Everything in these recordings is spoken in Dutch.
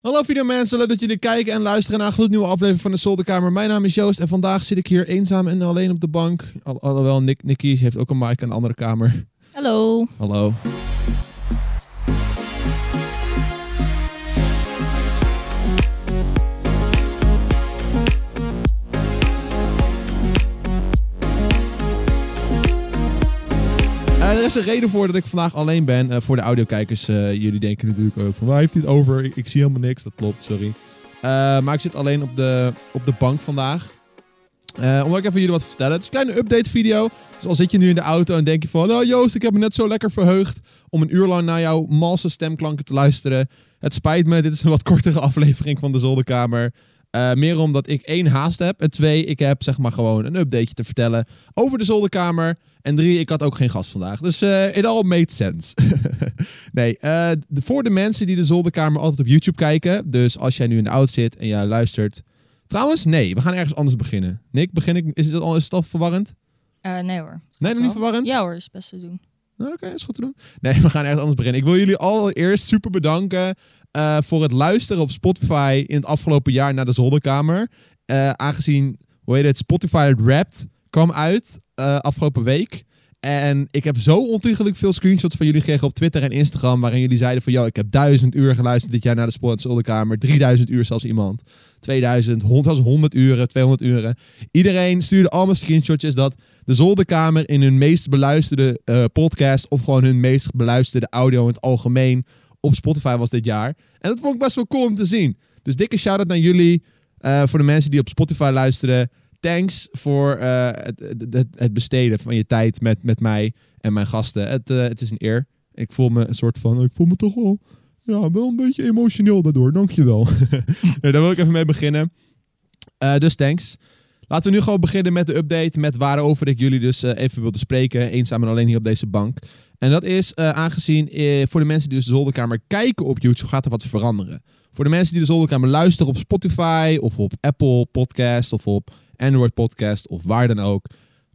Hallo videomensen, leuk dat jullie kijken en luisteren naar een gloednieuwe aflevering van de Zolderkamer. Mijn naam is Joost en vandaag zit ik hier eenzaam en alleen op de bank. Al alhoewel, Nick, Nicky heeft ook een mic aan de andere kamer. Hallo. Hallo. Er is een reden voor dat ik vandaag alleen ben. Eh, voor de audiokijkers, eh, jullie denken natuurlijk ook van waar heeft hij het over? Ik, zie helemaal niks, dat klopt, sorry. Eh, maar ik zit alleen op de, op de bank vandaag. Omdat ik even jullie wat vertellen. Het is een kleine update video. Dus al zit je nu in de auto en denk je van... Oh Joost, ik heb me net zo lekker verheugd om een uur lang naar jouw malse stemklanken te luisteren. Het spijt me, dit is een wat kortere aflevering van de zolderkamer. Eh, meer omdat ik één haast heb. En twee, ik heb zeg maar gewoon een updateje te vertellen over de zolderkamer. En drie, ik had ook geen gast vandaag. Dus eh it all made sense. nee, de- voor de mensen die de zolderkamer altijd op YouTube kijken. Dus als jij nu in de auto zit en jij luistert... Trouwens, nee, we gaan ergens anders beginnen. Nick, begin ik, is het al, is het al verwarrend? Nee hoor. Nee, nog niet verwarrend? Ja hoor, is best te doen. Oké, is goed te doen. Nee, we gaan ergens anders beginnen. Ik wil jullie allereerst super bedanken eh, voor het luisteren op Spotify in het afgelopen jaar naar de zolderkamer. Eh, aangezien, hoe heet het, Spotify Wrapped kwam uit eh, afgelopen week. En ik heb zo ontiegelijk veel screenshots van jullie gekregen op Twitter en Instagram. Waarin jullie zeiden van, yo, ik heb duizend uur geluisterd dit jaar naar de Zolderkamer. 3000 uur zelfs iemand. 2000, 100, zelfs 100 uren, 200 uren. Iedereen stuurde allemaal screenshotjes dat de zolderkamer in hun meest beluisterde eh, podcast of gewoon hun meest beluisterde audio in het algemeen op Spotify was dit jaar. En dat vond ik best wel cool om te zien. Dus dikke shout-out naar jullie. eh, voor de mensen die op Spotify luisteren. Thanks voor eh, het, het, besteden van je tijd met, met mij en mijn gasten. Het, het is een eer. Ik voel me een soort van, ik voel me toch wel, ja, wel een beetje emotioneel daardoor. Dankjewel. nee, daar wil ik even mee beginnen. Dus thanks. Laten we nu gewoon beginnen met de update. Met waarover ik jullie dus eh, even wilde spreken. Eenzaam en alleen hier op deze bank. En dat is eh, aangezien eh, voor de mensen die dus de zolderkamer kijken op YouTube gaat er wat veranderen. Voor de mensen die de zolderkamer luisteren op Spotify of op Apple Podcast of op Android Podcast of waar dan ook.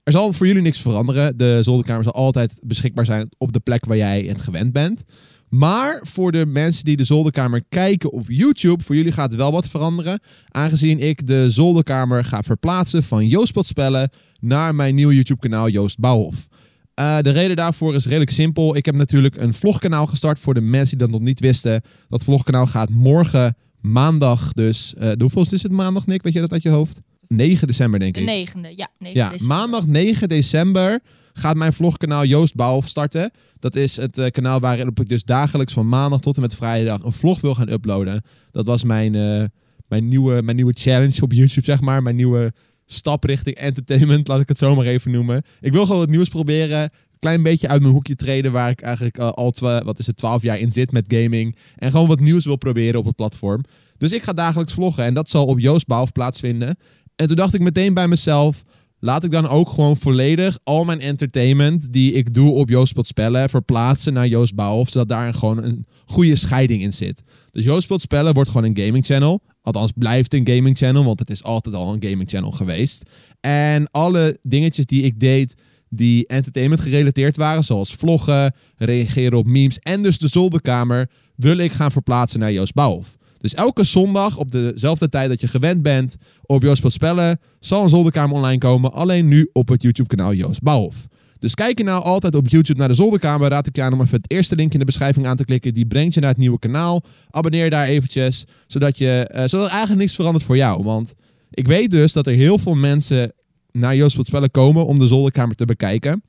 Er zal voor jullie niks veranderen. De zolderkamer zal altijd beschikbaar zijn op de plek waar jij het gewend bent. Maar voor de mensen die de zolderkamer kijken op YouTube, voor jullie gaat wel wat veranderen. Aangezien ik de zolderkamer ga verplaatsen van Joost Spellen naar mijn nieuwe YouTube kanaal Joost Bouwhof. Eh, de reden daarvoor is redelijk simpel. Ik heb natuurlijk een vlogkanaal gestart voor de mensen die dat nog niet wisten. Dat vlogkanaal gaat morgen maandag dus... de hoeveelste is het maandag, Nick? Weet je dat uit je hoofd? 9 december, denk De ik. negende, ja. 9 Ja, december. maandag 9 december gaat mijn vlogkanaal Joost Bouwhof starten. Dat is het eh, kanaal waarop ik dus dagelijks van maandag tot en met vrijdag een vlog wil gaan uploaden. Dat was mijn, eh, mijn, nieuwe, mijn nieuwe challenge op YouTube, zeg maar. Mijn nieuwe stap richting entertainment, laat ik het zo maar even noemen. Ik wil gewoon wat nieuws proberen. Klein beetje uit mijn hoekje treden waar ik eigenlijk eh, al twa- wat is het, 12 jaar in zit met gaming. En gewoon wat nieuws wil proberen op het platform. Dus ik ga dagelijks vloggen en dat zal op Joost Bouwhof plaatsvinden. En toen dacht ik meteen bij mezelf, laat ik dan ook gewoon volledig al mijn entertainment die ik doe op Joost Spellen verplaatsen naar Joost Bouwhof, zodat daar gewoon een goede scheiding in zit. Dus Joost Speelt Spellen wordt gewoon een gaming channel. Althans, blijft een gaming channel, want het is altijd al een gaming channel geweest. En alle dingetjes die ik deed die entertainment gerelateerd waren, zoals vloggen, reageren op memes en dus de zolderkamer, wil ik gaan verplaatsen naar Joost Bouwhof. Dus elke zondag op dezelfde tijd dat je gewend bent op Joost Spellen zal een zolderkamer online komen. Alleen nu op het YouTube kanaal Joost Bouwhof. Dus kijk je nou altijd op YouTube naar de zolderkamer, raad ik je aan om even het eerste link in de beschrijving aan te klikken. Die brengt je naar het nieuwe kanaal. Abonneer daar eventjes, zodat, je, eh, zodat eigenlijk niks verandert voor jou. Want ik weet dus dat er heel veel mensen naar Joost Spellen komen om de zolderkamer te bekijken.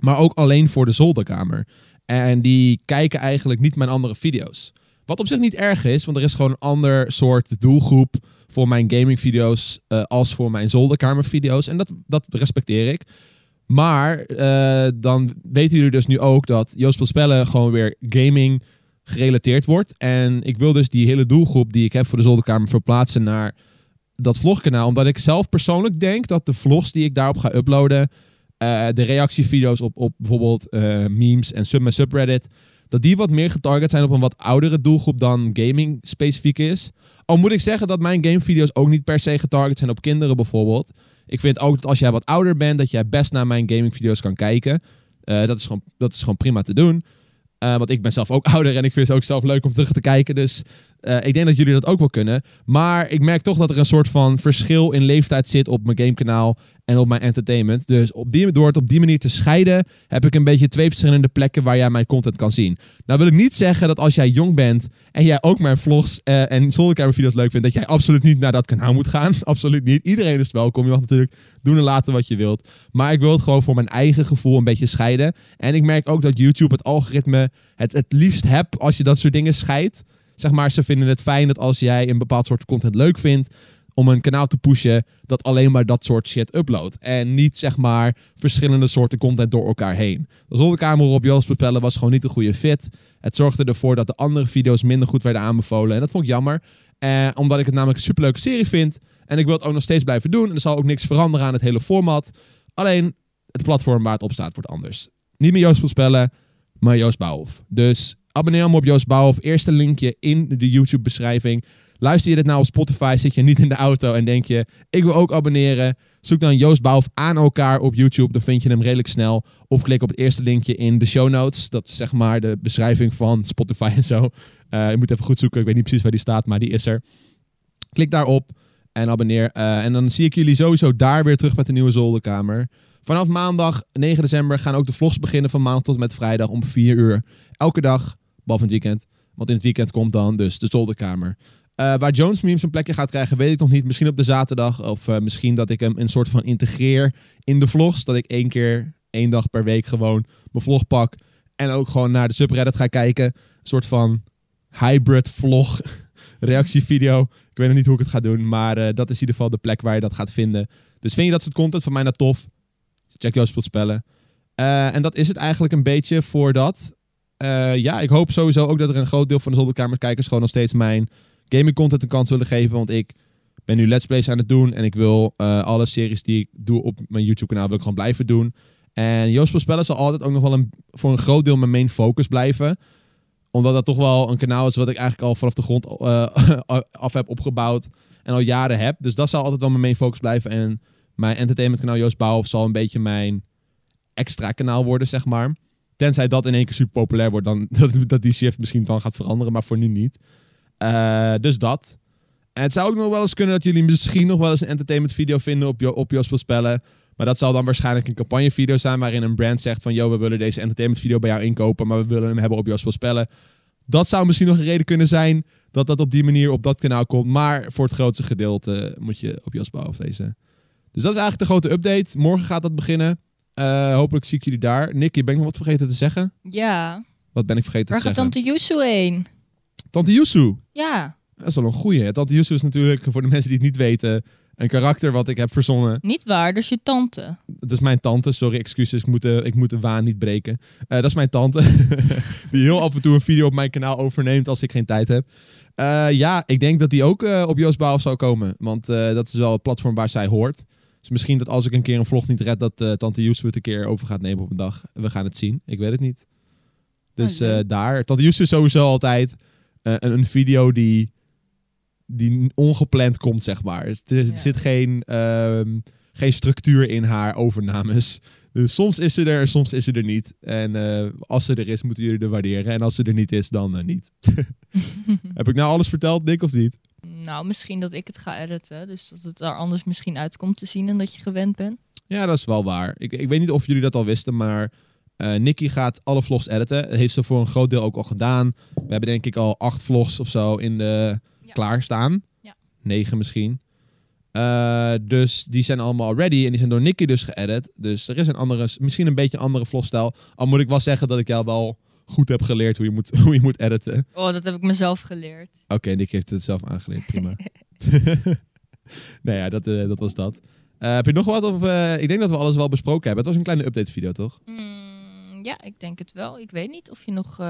Maar ook alleen voor de zolderkamer. En die kijken eigenlijk niet mijn andere video's. Wat op zich niet erg is, want er is gewoon een ander soort doelgroep voor mijn gamingvideo's eh als voor mijn zolderkamervideo's. En dat, dat respecteer ik. Maar eh, dan weten jullie dus nu ook dat Joost Speelt Spellen gewoon weer gaming gerelateerd wordt. En ik wil dus die hele doelgroep die ik heb voor de zolderkamer verplaatsen naar dat vlogkanaal. Omdat ik zelf persoonlijk denk dat de vlogs die ik daarop ga uploaden, eh, de reactievideo's op, op bijvoorbeeld memes en sub subreddit, dat die wat meer getarget zijn op een wat oudere doelgroep dan gaming specifiek is. Al moet ik zeggen dat mijn gamevideo's ook niet per se getarget zijn op kinderen bijvoorbeeld. Ik vind ook dat als jij wat ouder bent, dat jij best naar mijn gamingvideo's kan kijken. Eh, dat, is gewoon, dat is gewoon prima te doen. Eh, want ik ben zelf ook ouder en ik vind het ook zelf leuk om terug te kijken. Dus Eh, ik denk dat jullie dat ook wel kunnen. Maar ik merk toch dat er een soort van verschil in leeftijd zit op mijn gamekanaal en op mijn entertainment. Dus op die, door het op die manier te scheiden, heb ik een beetje twee verschillende plekken waar jij mijn content kan zien. Nou wil ik niet zeggen dat als jij jong bent en jij ook mijn vlogs eh, en zolderkamervideo's leuk vindt, dat jij absoluut niet naar dat kanaal moet gaan. absoluut niet. Iedereen is welkom. Je mag natuurlijk doen en laten wat je wilt. Maar ik wil het gewoon voor mijn eigen gevoel een beetje scheiden. En ik merk ook dat YouTube het algoritme het het liefst hebt als je dat soort dingen scheidt. Zeg maar, ze vinden het fijn dat als jij een bepaald soort content leuk vindt, om een kanaal te pushen dat alleen maar dat soort shit uploadt. En niet zeg maar verschillende soorten content door elkaar heen. De zolderkamer op Joost voorspellen was gewoon niet een goede fit. Het zorgde ervoor dat de andere video's minder goed werden aanbevolen. En dat vond ik jammer. Eh, omdat ik het namelijk een superleuke serie vind. En ik wil het ook nog steeds blijven doen. En er zal ook niks veranderen aan het hele format. Alleen het platform waar het op staat wordt anders. Niet meer Joost voorspellen, maar Joost Bouwhof. Dus abonneer me op Joost Bouwhof. Eerste linkje in de YouTube beschrijving. Luister je dit nou op Spotify, zit je niet in de auto en denk je, ik wil ook abonneren. Zoek dan Joost Bouwhof aan elkaar op YouTube, dan vind je hem redelijk snel. Of klik op het eerste linkje in de show notes. Dat is zeg maar de beschrijving van Spotify en zo. Uh, je moet even goed zoeken, ik weet niet precies waar die staat, maar die is er. Klik daarop en abonneer. Uh, en dan zie ik jullie sowieso daar weer terug met de nieuwe zolderkamer. Vanaf maandag 9 december gaan ook de vlogs beginnen van maandag tot met vrijdag om 4 uur. Elke dag, behalve het weekend. Want in het weekend komt dan dus de zolderkamer. Uh, waar Jones Memes een plekje gaat krijgen, weet ik nog niet. Misschien op de zaterdag. Of uh, misschien dat ik hem een soort van integreer in de vlogs. Dat ik één keer, één dag per week gewoon mijn vlog pak. En ook gewoon naar de subreddit ga kijken. Een soort van hybrid vlog reactievideo. Ik weet nog niet hoe ik het ga doen. Maar uh, dat is in ieder geval de plek waar je dat gaat vinden. Dus vind je dat soort content van mij nou tof? Check jouw speelspellen. en dat is het eigenlijk een beetje voor dat. Ja, ik hoop sowieso ook dat er een groot deel van de zolderkamerkijkers gewoon nog steeds mijn gaming content een kans willen geven. Want ik ben nu Let's Plays aan het doen. En ik wil uh, alle series die ik doe op mijn YouTube kanaal wil ik gewoon blijven doen. En Joost Spellen zal altijd ook nog wel een, voor een groot deel mijn main focus blijven. Omdat dat toch wel een kanaal is wat ik eigenlijk al vanaf de grond uh, af heb opgebouwd. En al jaren heb. Dus dat zal altijd wel mijn main focus blijven. En mijn entertainment kanaal Joost Bouwhof zal een beetje mijn extra kanaal worden, zeg maar. Tenzij dat in één keer super populair wordt, dan dat, die shift misschien dan gaat veranderen. Maar voor nu niet. Uh, dus dat. En het zou ook nog wel eens kunnen dat jullie misschien nog wel eens een entertainment video vinden op, op Jospel Spellen. Maar dat zal dan waarschijnlijk een campagnevideo zijn waarin een brand zegt van... ...yo, we willen deze entertainment video bij jou inkopen, maar we willen hem hebben op Jospel Spellen. Dat zou misschien nog een reden kunnen zijn dat dat op die manier op dat kanaal komt. Maar voor het grootste gedeelte moet je op Jospel afwezen. Dus dat is eigenlijk de grote update. Morgen gaat dat beginnen. Uh, hopelijk zie ik jullie daar. Nicky, ben ik nog wat vergeten te zeggen? Ja. Wat ben ik vergeten Waar te zeggen? Waar gaat Tante Yusu heen? Tante Yusu. Ja. Dat is wel een goeie. Tante Yusu is natuurlijk, voor de mensen die het niet weten, een karakter wat ik heb verzonnen. Niet waar, dus je tante. Dat is mijn tante, sorry, excuses. Ik moet de, ik moet de waan niet breken. Uh, dat is mijn tante, die heel af en toe een video op mijn kanaal overneemt als ik geen tijd heb. Uh, ja, ik denk dat die ook uh, op Joost Bouw zou komen. Want dat is wel het platform waar zij hoort. Dus misschien dat als ik een keer een vlog niet red, dat Tante Yusu het een keer over gaat nemen op een dag. We gaan het zien. Ik weet het niet. Dus Oh, daar. Tante Yusu is sowieso altijd uh, een, een, video die, die ongepland komt, zeg maar. Dus er, Ja. zit geen, uh, geen structuur in haar overnames. Dus soms is ze er, soms is ze er niet. En uh, als ze er is, moeten jullie er waarderen. En als ze er niet is, dan uh, niet. Heb ik nou alles verteld, Dick, of niet? Nou, misschien dat ik het ga editen. Dus dat het er anders misschien uitkomt te zien en dat je gewend bent. Ja, dat is wel waar. Ik, ik weet niet of jullie dat al wisten, maar uh, Nicky gaat alle vlogs editen. Dat heeft ze voor een groot deel ook al gedaan. We hebben denk ik al acht vlogs of zo in de Ja. klaarstaan. Ja. Negen misschien. Uh, dus die zijn allemaal ready en die zijn door Nicky dus geëdit. Dus er is een andere, misschien een beetje een andere vlogstijl. Al moet ik wel zeggen dat ik jou wel goed heb geleerd hoe je moet, hoe je moet editen. Oh, dat heb ik mezelf geleerd. Oké, okay, Nicky heeft het zelf aangeleerd. Prima. nou ja, dat, uh, dat was dat. Uh, heb je nog wat? Of, ik denk dat we alles wel besproken hebben. Het was een kleine update video, toch? Mm, ja, ik denk het wel. Ik weet niet of je nog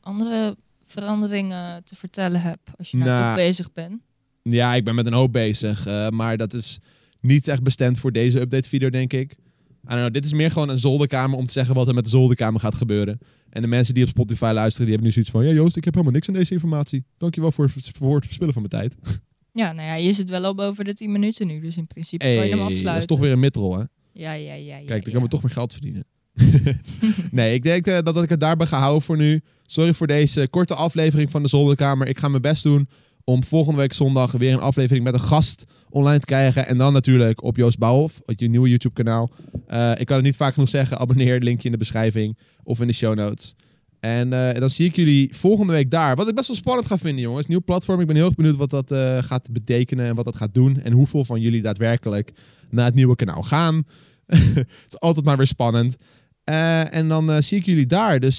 andere veranderingen te vertellen hebt als je nou, Nou, toch bezig bent. Ja, ik ben met een hoop bezig. Maar dat is niet echt bestemd voor deze update video, denk ik. I don't know, dit is meer gewoon een zolderkamer om te zeggen wat er met de zolderkamer gaat gebeuren. En de mensen die op Spotify luisteren, die hebben nu zoiets van... Ja Joost, ik heb helemaal niks aan deze informatie. Dankjewel voor, voor het verspillen van mijn tijd. Ja, nou ja, je zit wel al boven de 10 minuten nu. Dus in principe kan je hem Hey, afsluiten. dat is toch weer een midrol, hè? Ja, ja, ja. ja Kijk, dan ja. kunnen we toch meer geld verdienen. nee, ik denk eh, dat, dat ik het daarbij ga houden voor nu. Sorry voor deze korte aflevering van de Zolderkamer. Ik ga mijn best doen om volgende week zondag weer een aflevering met een gast online te krijgen. En dan natuurlijk op Joost Bouwhof, je nieuwe YouTube kanaal. Eh, ik kan het niet vaak genoeg zeggen. Abonneer, linkje in de beschrijving of in de show notes. En eh, dan zie ik jullie volgende week daar. Wat ik best wel spannend ga vinden, jongens. Nieuw platform. Ik ben heel erg benieuwd wat dat eh, gaat betekenen en wat dat gaat doen. En hoeveel van jullie daadwerkelijk naar het nieuwe kanaal gaan. het is altijd maar weer spannend. En dan zie ik jullie daar. Dus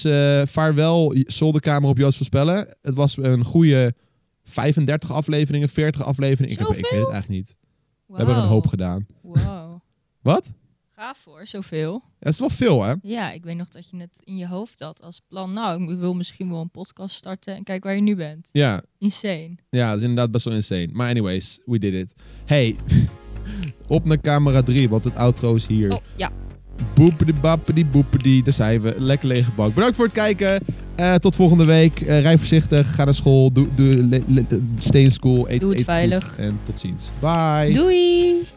vaarwel, zolderkamer op Joost Voorspellen. Het was een goede 35 afleveringen, 40 afleveringen. Ik, heb, ik weet het eigenlijk niet. We hebben er een hoop gedaan. Wow. Wat? Gaaf hoor, zoveel. Dat is wel veel, hè? Ja, ik weet nog dat je het in je hoofd had als plan. Nou, ik wil misschien wel een podcast starten en kijk waar je nu bent. Ja. Insane. Ja, dat is inderdaad best wel insane. Maar anyways, we did it. Hey, op naar camera 3, want het outro is hier. Oh, ja. Boepedi bappedi boepedi, daar zijn we. Lekker lege bak. Bedankt voor het kijken. Uh, tot volgende week. Uh, rij voorzichtig, ga naar school, doe, doe, stay in school, eet, doe het eet veilig. Goed, en tot ziens. Bye. Doei.